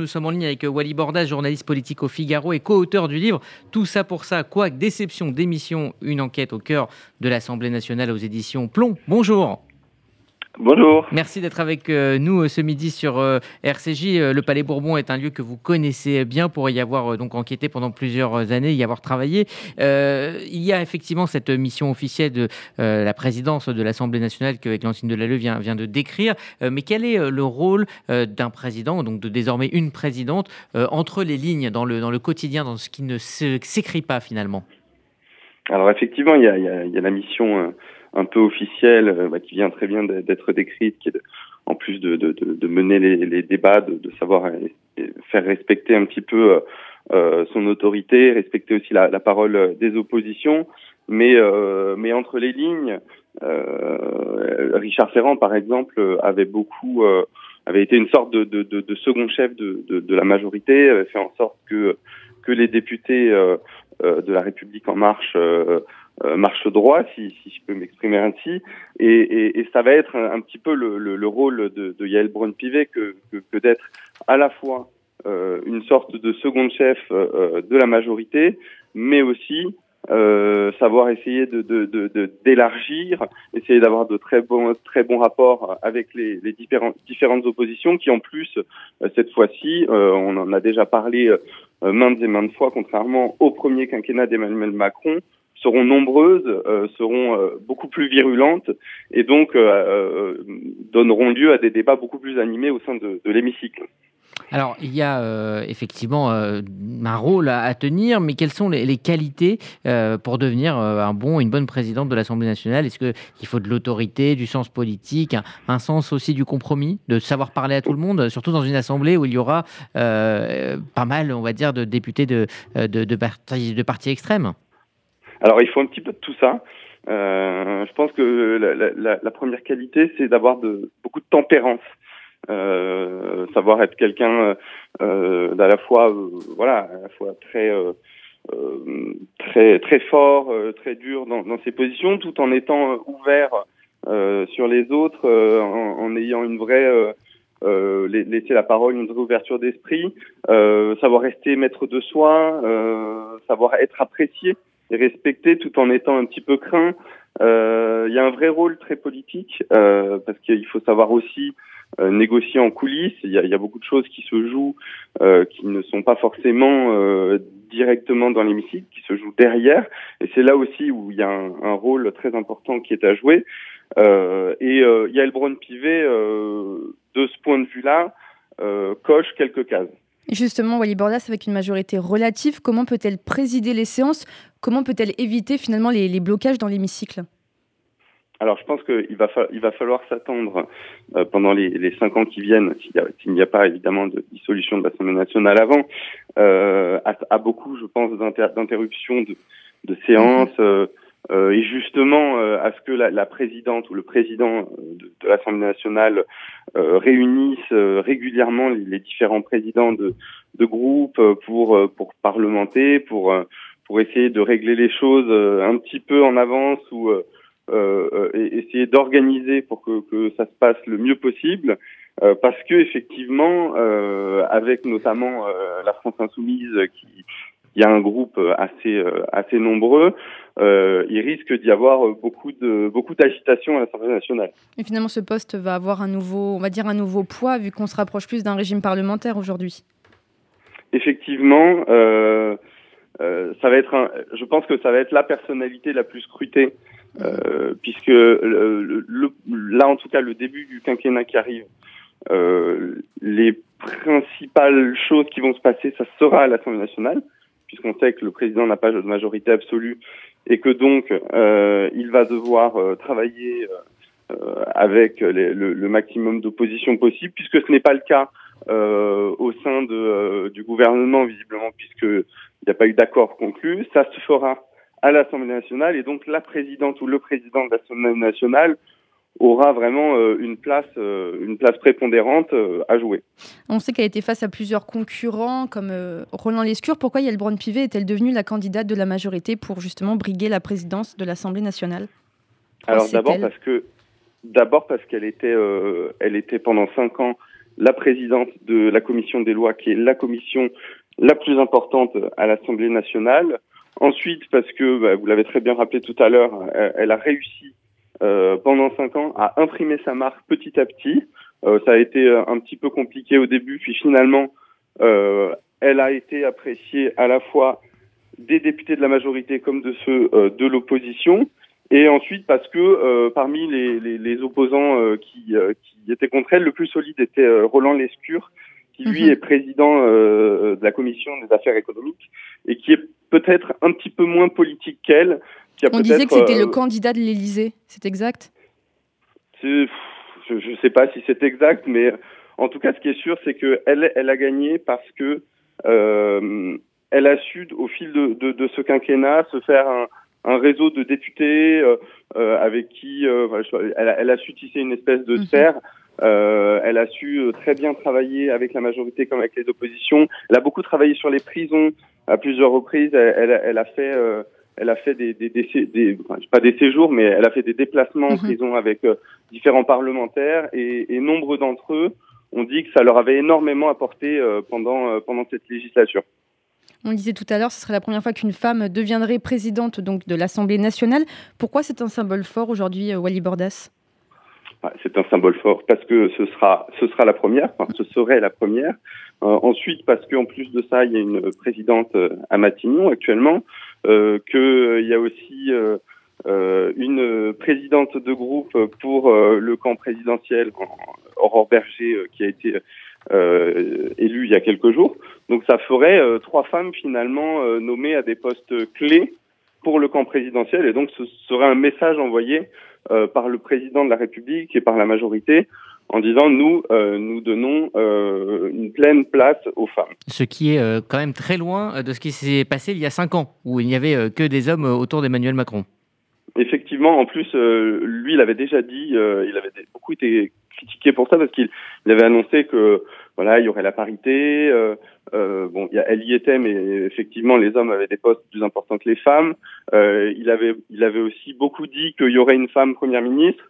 Nous sommes en ligne avec euh, Wally Bordas, journaliste politique au Figaro et co-auteur du livre Tout ça pour ça, quoi? Déception d'émission, une enquête au cœur de l'Assemblée nationale aux éditions Plomb. Bonjour. Bonjour. Merci d'être avec euh, nous euh, ce midi sur euh, RCJ. Le Palais Bourbon est un lieu que vous connaissez bien pour y avoir donc enquêté pendant plusieurs années, y avoir travaillé. il y a effectivement cette mission officielle de la présidence de l'Assemblée nationale que Églantine Delalleux vient, vient de décrire. mais quel est le rôle d'un président, donc de désormais une présidente, entre les lignes dans le, dans le quotidien, dans ce qui ne s'écrit pas finalement? Alors effectivement, il y a, y a la mission un peu officielle euh, bah, qui vient très bien d'être décrite, qui est en plus de, de, de, mener les, les débats, de, de, savoir euh, faire respecter un petit peu euh, euh, son autorité, respecter aussi la, la, parole des oppositions. Mais, euh, mais entre les lignes, euh, Richard Ferrand, par exemple, avait beaucoup, avait été une sorte de, de, de, second chef de, de, la majorité, avait fait en sorte que, que les députés de la République en marche marche droit, si, si je peux m'exprimer ainsi, et, et, et, ça va être un, petit peu le, le, le rôle de, de Yael Braun-Pivet que, que, que d'être à la fois euh, une sorte de seconde chef euh, de la majorité, mais aussi euh, savoir essayer de, de, d'élargir, essayer d'avoir de très bons très bons rapports avec les, les différentes différentes oppositions qui en plus euh, cette fois-ci on en a déjà parlé maintes et maintes fois contrairement au premier quinquennat d'Emmanuel Macron seront nombreuses, euh, seront euh, beaucoup plus virulentes et donc euh, donneront lieu à des débats beaucoup plus animés au sein de, l'hémicycle. Alors, il y a effectivement un rôle à, tenir, mais quelles sont les, qualités pour devenir un bon, une bonne présidente de l'Assemblée nationale? Est-ce qu'il faut de l'autorité, du sens politique, un, sens aussi du compromis, de savoir parler à tout le monde, surtout dans une assemblée où il y aura pas mal, on va dire, de députés de, de partis extrêmes? Alors il faut un petit peu de tout ça. Euh, je pense que la, la, la première qualité, c'est d'avoir de, beaucoup de tempérance. Euh, savoir être quelqu'un euh, d'à la fois, euh, voilà, à la fois très euh, euh, très très fort, très dur dans, dans, ses positions, tout en étant ouvert sur les autres, en, en, ayant une vraie laisser la parole, une vraie ouverture d'esprit, savoir rester maître de soi, savoir être apprécié respecté tout en étant un petit peu craint. Euh, il y a un vrai rôle très politique euh, parce qu'il faut savoir aussi euh, négocier en coulisses. Il y a, beaucoup de choses qui se jouent qui ne sont pas forcément directement dans l'hémicycle, qui se jouent derrière. Et c'est là aussi où il y a un, un, rôle très important qui est à jouer. et Yael Braun-Pivet, de ce point de vue-là, coche quelques cases. Justement, Wally Bordas, avec une majorité relative, comment peut-elle présider les séances Comment peut-elle éviter finalement les, les blocages dans l'hémicycle? Alors, je pense qu'il va, fa il va falloir s'attendre euh, pendant les, les, cinq ans qui viennent, s'il n'y a, a, pas évidemment de dissolution de l'Assemblée nationale avant, euh, à, à, beaucoup, je pense, d'interruptions de, de, séances, euh, euh, et justement à ce que la, la, présidente ou le président de, de l'Assemblée nationale euh, réunisse régulièrement les, les, différents présidents de, de groupes pour pour parlementer, pour pour essayer de régler les choses un petit peu en avance ou et essayer d'organiser pour que, que ça se passe le mieux possible. parce que effectivement, avec notamment la France insoumise qui, il y a un groupe assez assez nombreux. Euh, il risque d'y avoir beaucoup de beaucoup d'agitation à l'Assemblée nationale. Et finalement, ce poste va avoir un nouveau, on va dire un nouveau poids vu qu'on se rapproche plus d'un régime parlementaire aujourd'hui. Effectivement, euh, euh, je pense que ça va être la personnalité la plus scrutée, euh, puisque là, en tout cas, le début du quinquennat qui arrive, euh, les principales choses qui vont se passer, ça sera à l'Assemblée nationale puisqu'on sait que le président n'a pas de majorité absolue et que donc euh, il va devoir travailler avec le, maximum d'opposition possible, puisque ce n'est pas le cas au sein du gouvernement, visiblement, puisqu'il n'y a pas eu d'accord conclu. Ça se fera à l'Assemblée nationale et donc la présidente ou le président de l'Assemblée nationale aura vraiment euh, une place, euh, une place prépondérante euh, à jouer. On sait qu'elle était face à plusieurs concurrents comme Roland Lescure. Pourquoi Yael Braun-Pivet est-elle devenue la candidate de la majorité pour justement briguer la présidence de l'Assemblée nationale? Alors d'abord parce que d'abord parce qu'elle était, elle était pendant cinq ans la présidente de la commission des lois, qui est la commission la plus importante à l'Assemblée nationale. Ensuite, parce que, bah, vous l'avez très bien rappelé tout à l'heure, elle, a réussi euh, pendant cinq ans à imprimer sa marque petit à petit. Euh, ça a été euh, un petit peu compliqué au début, puis finalement, elle a été appréciée à la fois des députés de la majorité comme de ceux de l'opposition. Et ensuite parce que parmi les opposants qui, qui étaient contre elle, le plus solide était Roland Lescure, qui lui mhm. est président euh, de la commission des affaires économiques et qui est peut-être un petit peu moins politique qu'elle. On disait que c'était le euh, candidat de l'Élysée, c'est exact? Je ne sais pas si c'est exact, mais en tout cas, ce qui est sûr, c'est qu'elle elle a gagné parce que euh, elle a su, au fil de, de, de, ce quinquennat, se faire un, un réseau de députés euh, euh avec qui elle, elle, a su tisser une espèce de mhm. Euh, elle a su euh, très bien travailler avec la majorité comme avec les oppositions. Elle a beaucoup travaillé sur les prisons à plusieurs reprises. Elle, elle, a fait, euh, elle a fait des, des, des, des pas des séjours, mais elle a fait des déplacements en mhm. prison avec différents parlementaires et, et nombre d'entre eux ont dit que ça leur avait énormément apporté pendant pendant cette législature. On le disait tout à l'heure, ce serait la première fois qu'une femme deviendrait présidente donc de l'Assemblée nationale. Pourquoi c'est un symbole fort aujourd'hui, Wally Bordas? C'est un symbole fort parce que ce sera, ce sera la première, enfin, ce serait la première. Euh, ensuite, parce qu'en plus de ça, il y a une présidente euh, à Matignon actuellement, euh, qu'il euh, y a aussi euh, une présidente de groupe pour le camp présidentiel, Aurore Berger, qui a été élue il y a quelques jours. Donc ça ferait trois femmes finalement nommées à des postes clés pour le camp présidentiel, et donc ce serait un message envoyé euh, par le président de la République et par la majorité en disant nous, euh, nous donnons euh, une pleine place aux femmes. Ce qui est quand même très loin de ce qui s'est passé il y a cinq ans, où il n'y avait que des hommes autour d'Emmanuel Macron. Effectivement, en plus, lui, il avait déjà dit, il avait beaucoup été critiqué pour ça parce qu'il avait annoncé que voilà, il y aurait la parité. Euh, bon, elle y était, mais effectivement, les hommes avaient des postes plus importants que les femmes. Euh, il avait, il avait aussi beaucoup dit qu'il y aurait une femme première ministre.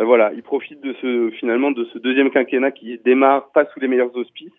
Euh, voilà, il profite de ce finalement de ce deuxième quinquennat qui démarre pas sous les meilleurs auspices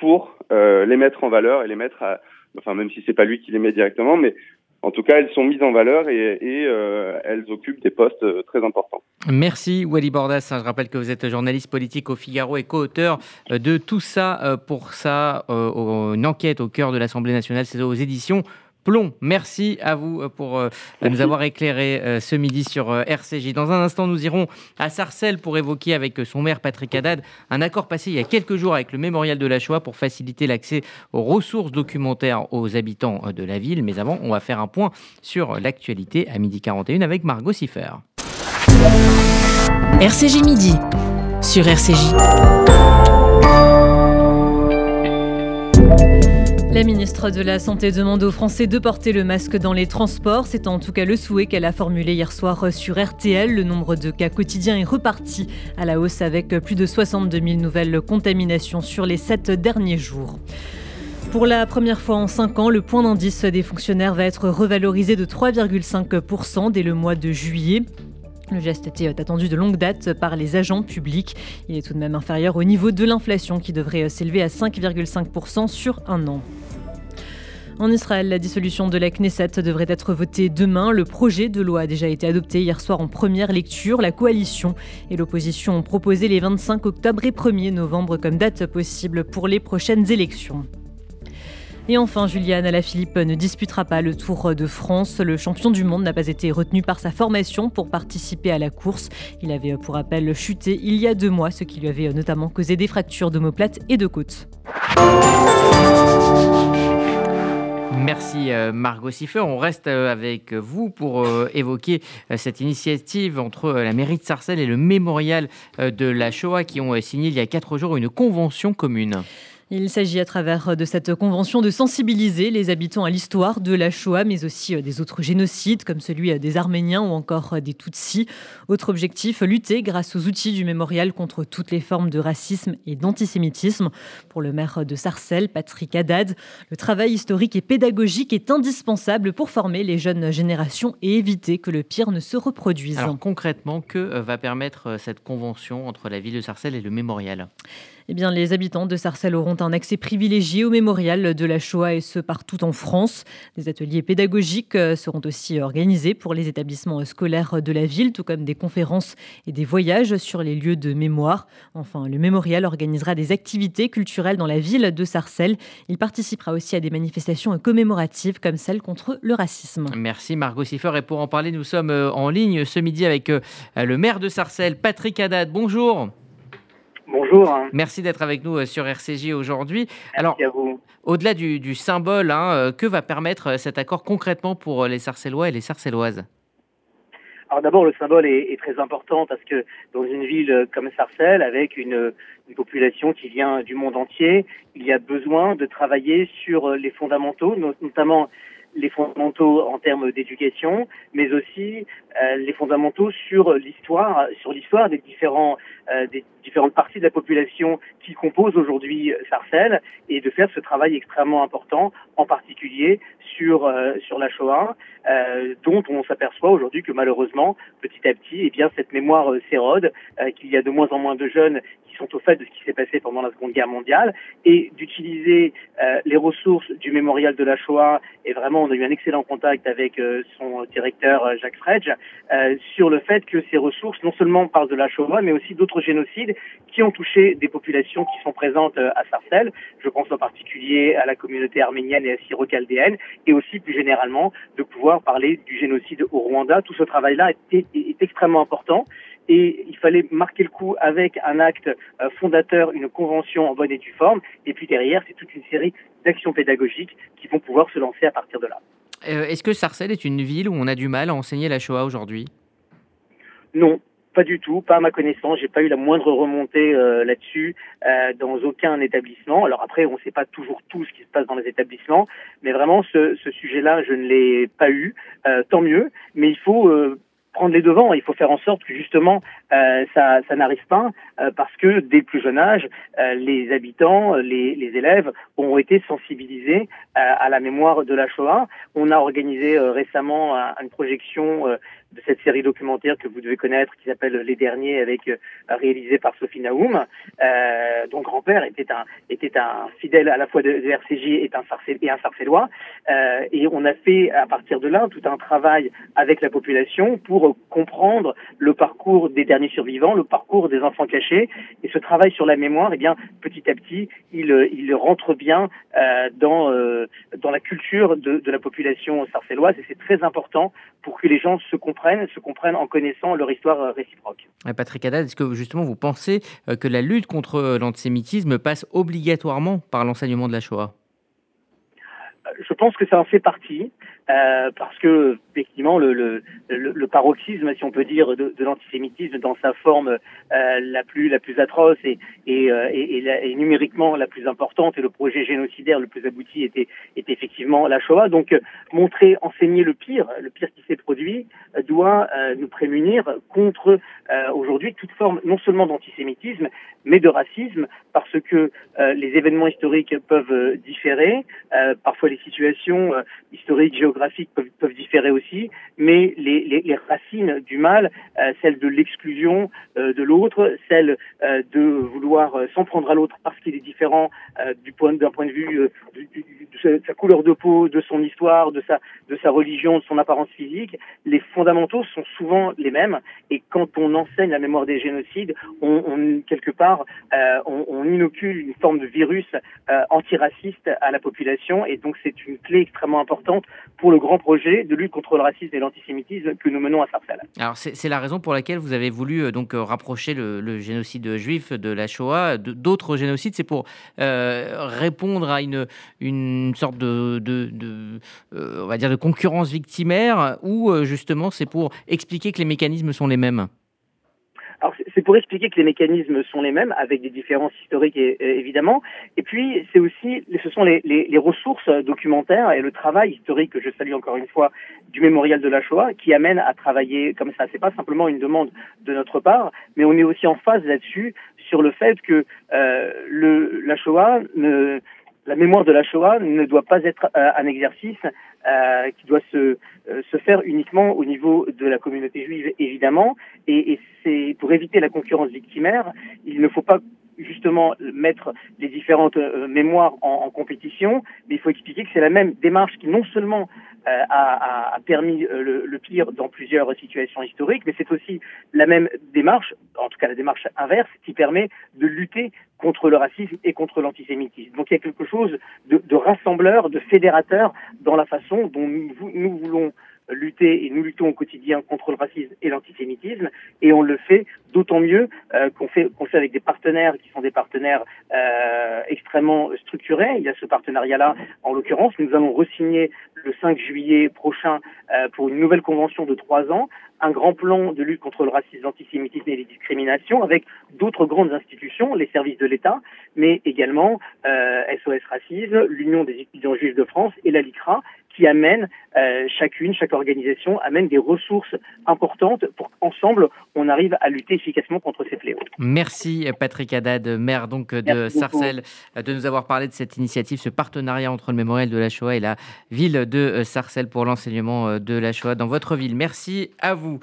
pour euh, les mettre en valeur et les mettre à, enfin même si c'est pas lui qui les met directement, mais en tout cas, elles sont mises en valeur et, euh, elles occupent des postes euh, très importants. Merci Wally Bordas. Je rappelle que vous êtes journaliste politique au Figaro et co-auteur euh, de tout ça pour ça, une enquête au cœur de l'Assemblée nationale, c'est aux éditions Plomb. Merci à vous euh, pour euh, nous avoir éclairé euh, ce midi sur RCJ. Dans un instant, nous irons à Sarcelles pour évoquer avec son maire Patrick Haddad un accord passé il y a quelques jours avec le mémorial de la Shoah pour faciliter l'accès aux ressources documentaires aux habitants de la ville. Mais avant, on va faire un point sur l'actualité à midi 41 avec Margot Siffer. RCJ midi sur RCJ. La ministre de la Santé demande aux Français de porter le masque dans les transports. C'est en tout cas le souhait qu'elle a formulé hier soir sur RTL. Le nombre de cas quotidiens est reparti à la hausse avec plus de 62 000 nouvelles contaminations sur les sept derniers jours. Pour la première fois en cinq ans, le point d'indice des fonctionnaires va être revalorisé de 3,5% dès le mois de juillet. Le geste était attendu de longue date par les agents publics. Il est tout de même inférieur au niveau de l'inflation qui devrait s'élever à 5,5% sur un an. En Israël, la dissolution de la Knesset devrait être votée demain. Le projet de loi a déjà été adopté hier soir en première lecture. La coalition et l'opposition ont proposé les 25 octobre et 1er novembre comme date possible pour les prochaines élections. Et enfin, Juliane Alaphilippe ne disputera pas le Tour de France. Le champion du monde n'a pas été retenu par sa formation pour participer à la course. Il avait pour rappel chuté il y a deux mois, ce qui lui avait notamment causé des fractures d'omoplate et de côte. Merci euh, Margot Siffer. On reste euh, avec vous pour euh, évoquer cette initiative entre la mairie de Sarcelles et le mémorial de la Shoah qui ont signé il y a quatre jours une convention commune. Il s'agit à travers de cette convention de sensibiliser les habitants à l'histoire de la Shoah, mais aussi des autres génocides comme celui des Arméniens ou encore des Tutsis. Autre objectif, lutter grâce aux outils du mémorial contre toutes les formes de racisme et d'antisémitisme. Pour le maire de Sarcelles, Patrick Haddad, le travail historique et pédagogique est indispensable pour former les jeunes générations et éviter que le pire ne se reproduise. Alors concrètement, que va permettre cette convention entre la ville de Sarcelles et le mémorial? Eh bien, les habitants de Sarcelles auront un accès privilégié au mémorial de la Shoah et ce partout en France. Des ateliers pédagogiques euh, seront aussi organisés pour les établissements scolaires de la ville, tout comme des conférences et des voyages sur les lieux de mémoire. Enfin, le mémorial organisera des activités culturelles dans la ville de Sarcelles. Il participera aussi à des manifestations commémoratives comme celle contre le racisme. Merci Margot Siffer. Et pour en parler, nous sommes euh, en ligne ce midi avec euh, le maire de Sarcelles, Patrick Haddad. Bonjour. Bonjour. Merci d'être avec nous euh, sur RCJ aujourd'hui. Alors, au-delà du, symbole, hein, euh, que va permettre euh, cet accord concrètement pour les Sarcellois et les Sarcelloises? Alors d'abord, le symbole est, très important parce que dans une ville comme Sarcelles, avec une, population qui vient du monde entier, il y a besoin de travailler sur les fondamentaux, notamment les fondamentaux en termes d'éducation, mais aussi euh, les fondamentaux sur l'histoire, sur l'histoire des différents euh, des différentes parties de la population qui composent aujourd'hui Sarcelles, et de faire ce travail extrêmement important, en particulier sur euh, sur la Shoah, dont on s'aperçoit aujourd'hui que malheureusement, petit à petit, eh bien cette mémoire s'érode, qu'il y a de moins en moins de jeunes qui sont au fait de ce qui s'est passé pendant la Seconde Guerre mondiale, et d'utiliser les ressources du mémorial de la Shoah. Et vraiment, on a eu un excellent contact avec son directeur Jacques Fredge euh, sur le fait que ces ressources non seulement parlent de la Shoah, mais aussi d'autres génocides qui ont touché des populations qui sont présentes euh, à Sarcelles. Je pense en particulier à la communauté arménienne et syro-chaldéenne, et aussi plus généralement de pouvoir parler du génocide au Rwanda. Tout ce travail-là est, extrêmement important et il fallait marquer le coup avec un acte euh, fondateur, une convention en bonne et due forme, et puis derrière, c'est toute une série d'actions pédagogiques qui vont pouvoir se lancer à partir de là. Euh, est-ce que Sarcelles est une ville où on a du mal à enseigner la Shoah aujourd'hui? Non, pas du tout, pas à ma connaissance. J'ai pas eu la moindre remontée euh, là-dessus euh, dans aucun établissement. Alors après, on ne sait pas toujours tout ce qui se passe dans les établissements, mais vraiment ce, ce sujet-là, je ne l'ai pas eu. tant mieux, mais il faut prendre les devants. Il faut faire en sorte que justement euh, ça, n'arrive pas euh, parce que dès le plus jeune âge, euh, les habitants, les, élèves ont été sensibilisés à la mémoire de la Shoah. On a organisé récemment une projection de cette série documentaire que vous devez connaître qui s'appelle Les Derniers avec réalisé par Sophie Naoum. dont grand-père était un était un fidèle à la fois de, RCJ et un Sarcel, et un Sarcellois. et on a fait à partir de là tout un travail avec la population pour comprendre le parcours des derniers survivants, le parcours des enfants cachés. Et ce travail sur la mémoire, eh bien, petit à petit, il, il rentre bien euh, dans, euh, dans la culture de, de la population sarcelloise. Et c'est très important pour que les gens se comprennent, se comprennent en connaissant leur histoire euh, réciproque. Patrick Haddad, est-ce que justement vous pensez que la lutte contre l'antisémitisme passe obligatoirement par l'enseignement de la Shoah? Je pense que ça en fait partie. Euh, parce que effectivement le, le, le, paroxysme, si on peut dire, de, de l'antisémitisme dans sa forme euh, la plus la plus atroce et et, euh, et, et, numériquement la plus importante et le projet génocidaire le plus abouti était était effectivement la Shoah. Donc montrer, enseigner le pire, le pire qui s'est produit, doit nous prémunir contre aujourd'hui toute forme non seulement d'antisémitisme mais de racisme parce que les événements historiques peuvent différer, parfois les situations historiques géographiques géographiques peuvent, peuvent différer aussi, mais les, les, les racines du mal, euh, celle de l'exclusion euh, de l'autre, celle euh, de vouloir s'en prendre à l'autre parce qu'il est différent du point d'un point de vue de sa couleur de peau, de son histoire, de sa de sa religion, de son apparence physique, les fondamentaux sont souvent les mêmes. Et quand on enseigne la mémoire des génocides, on, on quelque part on, on, inocule une forme de virus antiraciste à la population. Et donc c'est une clé extrêmement importante pour le grand projet de lutte contre le racisme et l'antisémitisme que nous menons à Sarcelles. Alors c'est la raison pour laquelle vous avez voulu euh, donc euh, rapprocher le, génocide juif de la Shoah d'autres génocides. C'est pour euh, répondre à une, une sorte de, de, on va dire de concurrence victimaire ou justement c'est pour expliquer que les mécanismes sont les mêmes? Alors c'est pour expliquer que les mécanismes sont les mêmes, avec des différences historiques évidemment. Et puis c'est aussi, ce sont les, les, les, ressources documentaires et le travail historique que je salue encore une fois du mémorial de la Shoah qui amène à travailler comme ça. C'est pas simplement une demande de notre part, mais on est aussi en phase là-dessus sur le fait que euh, le, la Shoah ne la mémoire de la Shoah ne doit pas être euh, un exercice euh, qui doit se, euh, se faire uniquement au niveau de la communauté juive, évidemment. Et, et c'est pour éviter la concurrence victimaire, il ne faut pas justement mettre les différentes mémoires en, compétition, mais il faut expliquer que c'est la même démarche qui non seulement a, a, permis le, le, pire dans plusieurs situations historiques, mais c'est aussi la même démarche, en tout cas la démarche inverse, qui permet de lutter contre le racisme et contre l'antisémitisme. Donc il y a quelque chose de, rassembleur, de fédérateur dans la façon dont nous voulons lutter et nous luttons au quotidien contre le racisme et l'antisémitisme et on le fait d'autant mieux euh, qu'on fait qu'on fait avec des partenaires qui sont des partenaires euh, extrêmement structurés. Il y a ce partenariat-là en l'occurrence. Nous allons resigner le 5 juillet prochain euh, pour une nouvelle convention de trois ans un grand plan de lutte contre le racisme, l'antisémitisme et les discriminations avec d'autres grandes institutions, les services de l'État, mais également euh, SOS Racisme, l'Union des étudiants juifs de France et la LICRA, qui amènent euh, chacune, chaque organisation amène des ressources importantes pour qu'ensemble on arrive à lutter efficacement contre ces fléaux. Merci Patrick Haddad, maire donc de Sarcelles, de nous avoir parlé de cette initiative, ce partenariat entre le mémorial de la Shoah et la ville de Sarcelles pour l'enseignement de la Shoah dans votre ville. Merci à vous.